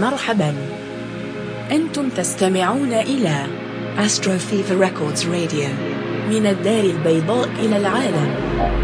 مرحبا. أنتم تستمعون إلى Astro Fever Records Radio من الدار البيضاء إلى العالم.